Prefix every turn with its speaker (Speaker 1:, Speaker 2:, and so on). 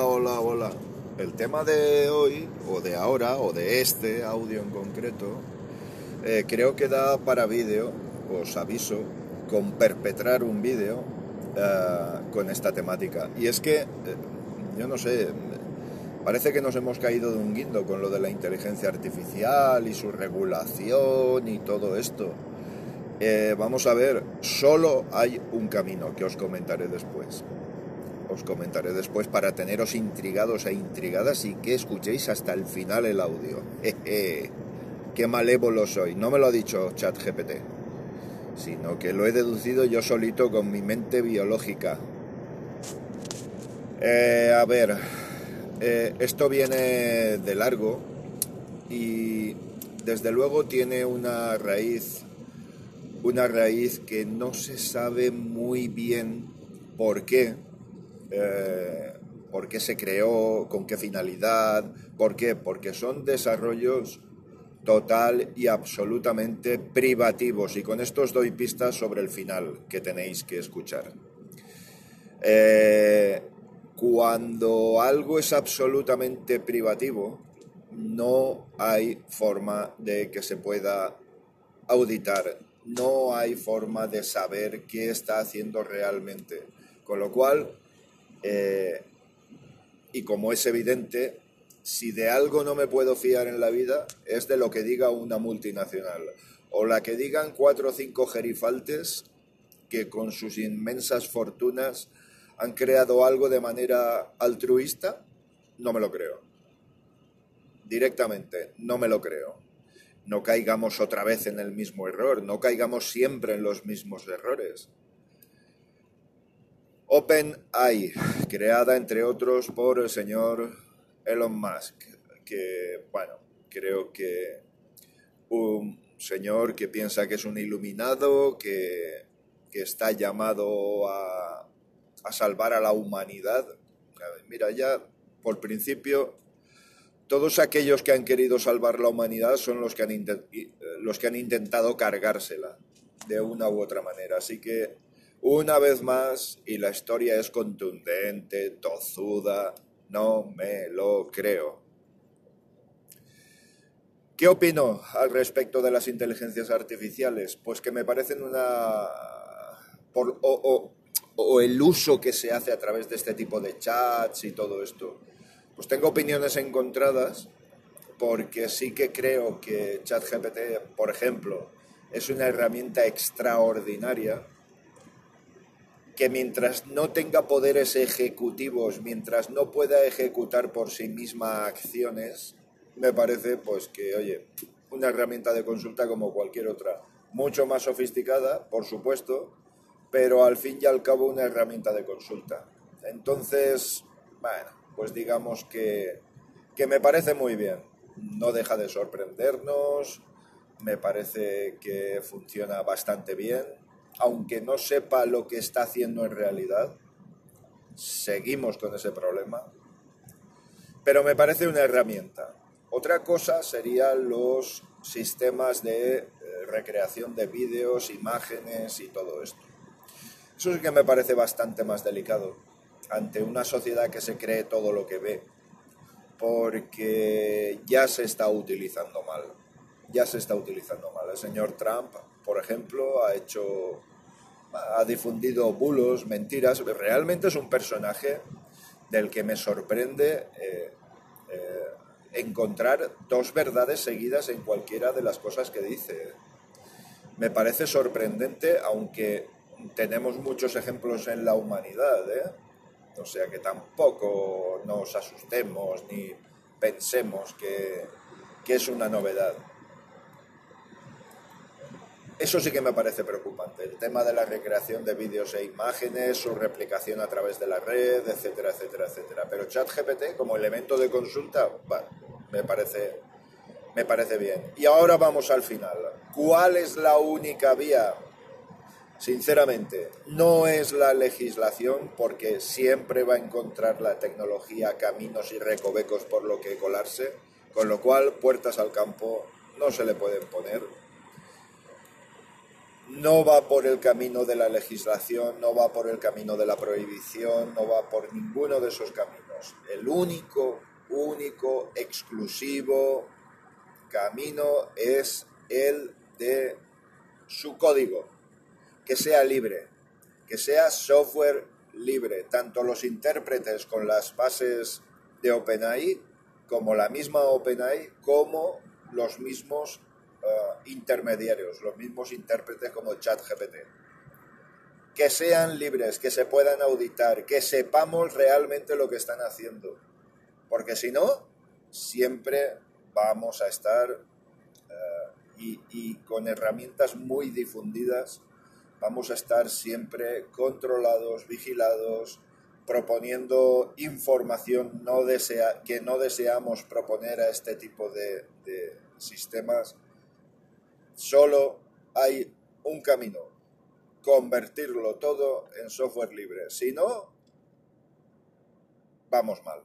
Speaker 1: Hola, hola, hola. El tema de hoy, o de ahora, o de este audio en concreto, eh, creo que da para vídeo, os aviso, con perpetrar un vídeo eh, con esta temática. Y es que, eh, yo no sé, parece que nos hemos caído de un guindo con lo de la inteligencia artificial y su regulación y todo esto. vamos a ver, solo hay un camino que os comentaré después os comentaré después para teneros intrigados e intrigadas y que escuchéis hasta el final el audio. Jeje, qué malévolo soy. No me lo ha dicho ChatGPT, sino que lo he deducido yo solito con mi mente biológica. Eh, a ver, eh, esto viene de largo y desde luego tiene una raíz, una raíz que no se sabe muy bien por qué eh, por qué se creó, con qué finalidad, por qué, porque son desarrollos total y absolutamente privativos. Y con esto os doy pistas sobre el final que tenéis que escuchar. Eh, cuando algo es absolutamente privativo, no hay forma de que se pueda auditar, no hay forma de saber qué está haciendo realmente. Con lo cual, eh, y como es evidente, si de algo no me puedo fiar en la vida, es de lo que diga una multinacional. O la que digan cuatro o cinco gerifaltes que con sus inmensas fortunas han creado algo de manera altruista, no me lo creo. Directamente, no me lo creo. No caigamos otra vez en el mismo error, no caigamos siempre en los mismos errores. OpenAI, creada entre otros por el señor Elon Musk, que, bueno, creo que un señor que piensa que es un iluminado, que, está llamado a, salvar a la humanidad. Mira, ya por principio, todos aquellos que han querido salvar la humanidad son los que han, los que han intentado cargársela de una u otra manera. Así que una vez más, y la historia es contundente, tozuda, no me lo creo. ¿Qué opino al respecto de las inteligencias artificiales? Pues que me parecen una... o, o, el uso que se hace a través de este tipo de chats y todo esto. Pues tengo opiniones encontradas porque sí que creo que ChatGPT, por ejemplo, es una herramienta extraordinaria que mientras no tenga poderes ejecutivos, mientras no pueda ejecutar por sí misma acciones, me parece pues que, oye, una herramienta de consulta como cualquier otra, mucho más sofisticada, por supuesto, pero al fin y al cabo una herramienta de consulta. Entonces, bueno, pues digamos que, que me parece muy bien. No deja de sorprendernos, me parece que funciona bastante bien aunque no sepa lo que está haciendo en realidad, seguimos con ese problema. Pero me parece una herramienta. Otra cosa serían los sistemas de eh, recreación de vídeos, imágenes y todo esto. Eso sí que me parece bastante más delicado ante una sociedad que se cree todo lo que ve, porque ya se está utilizando mal. Ya se está utilizando mal. El señor Trump, por ejemplo, ha hecho ha difundido bulos, mentiras. Realmente es un personaje del que me sorprende eh, eh, encontrar dos verdades seguidas en cualquiera de las cosas que dice. Me parece sorprendente, aunque tenemos muchos ejemplos en la humanidad, ¿eh? o sea que tampoco nos asustemos ni pensemos que es una novedad. Eso sí que me parece preocupante, el tema de la recreación de vídeos e imágenes, su replicación a través de la red, etcétera, etcétera, etcétera. Pero ChatGPT como elemento de consulta, me parece, me parece bien. Y ahora vamos al final. ¿Cuál es la única vía? Sinceramente, no es la legislación porque siempre va a encontrar la tecnología caminos y recovecos por lo que colarse, con lo cual puertas al campo no se le pueden poner no va por el camino de la legislación, no va por el camino de la prohibición, no va por ninguno de esos caminos. El único, único, exclusivo camino es el de su código, que sea libre, que sea software libre, tanto los intérpretes con las bases de OpenAI como la misma OpenAI, como los mismos eh, intermediarios, los mismos intérpretes como ChatGPT. Que sean libres, que se puedan auditar, que sepamos realmente lo que están haciendo. Porque si no, siempre vamos a estar eh, y, con herramientas muy difundidas, vamos a estar siempre controlados, vigilados, proponiendo información que no deseamos proponer a este tipo de sistemas. Solo hay un camino, convertirlo todo en software libre. Si no, vamos mal.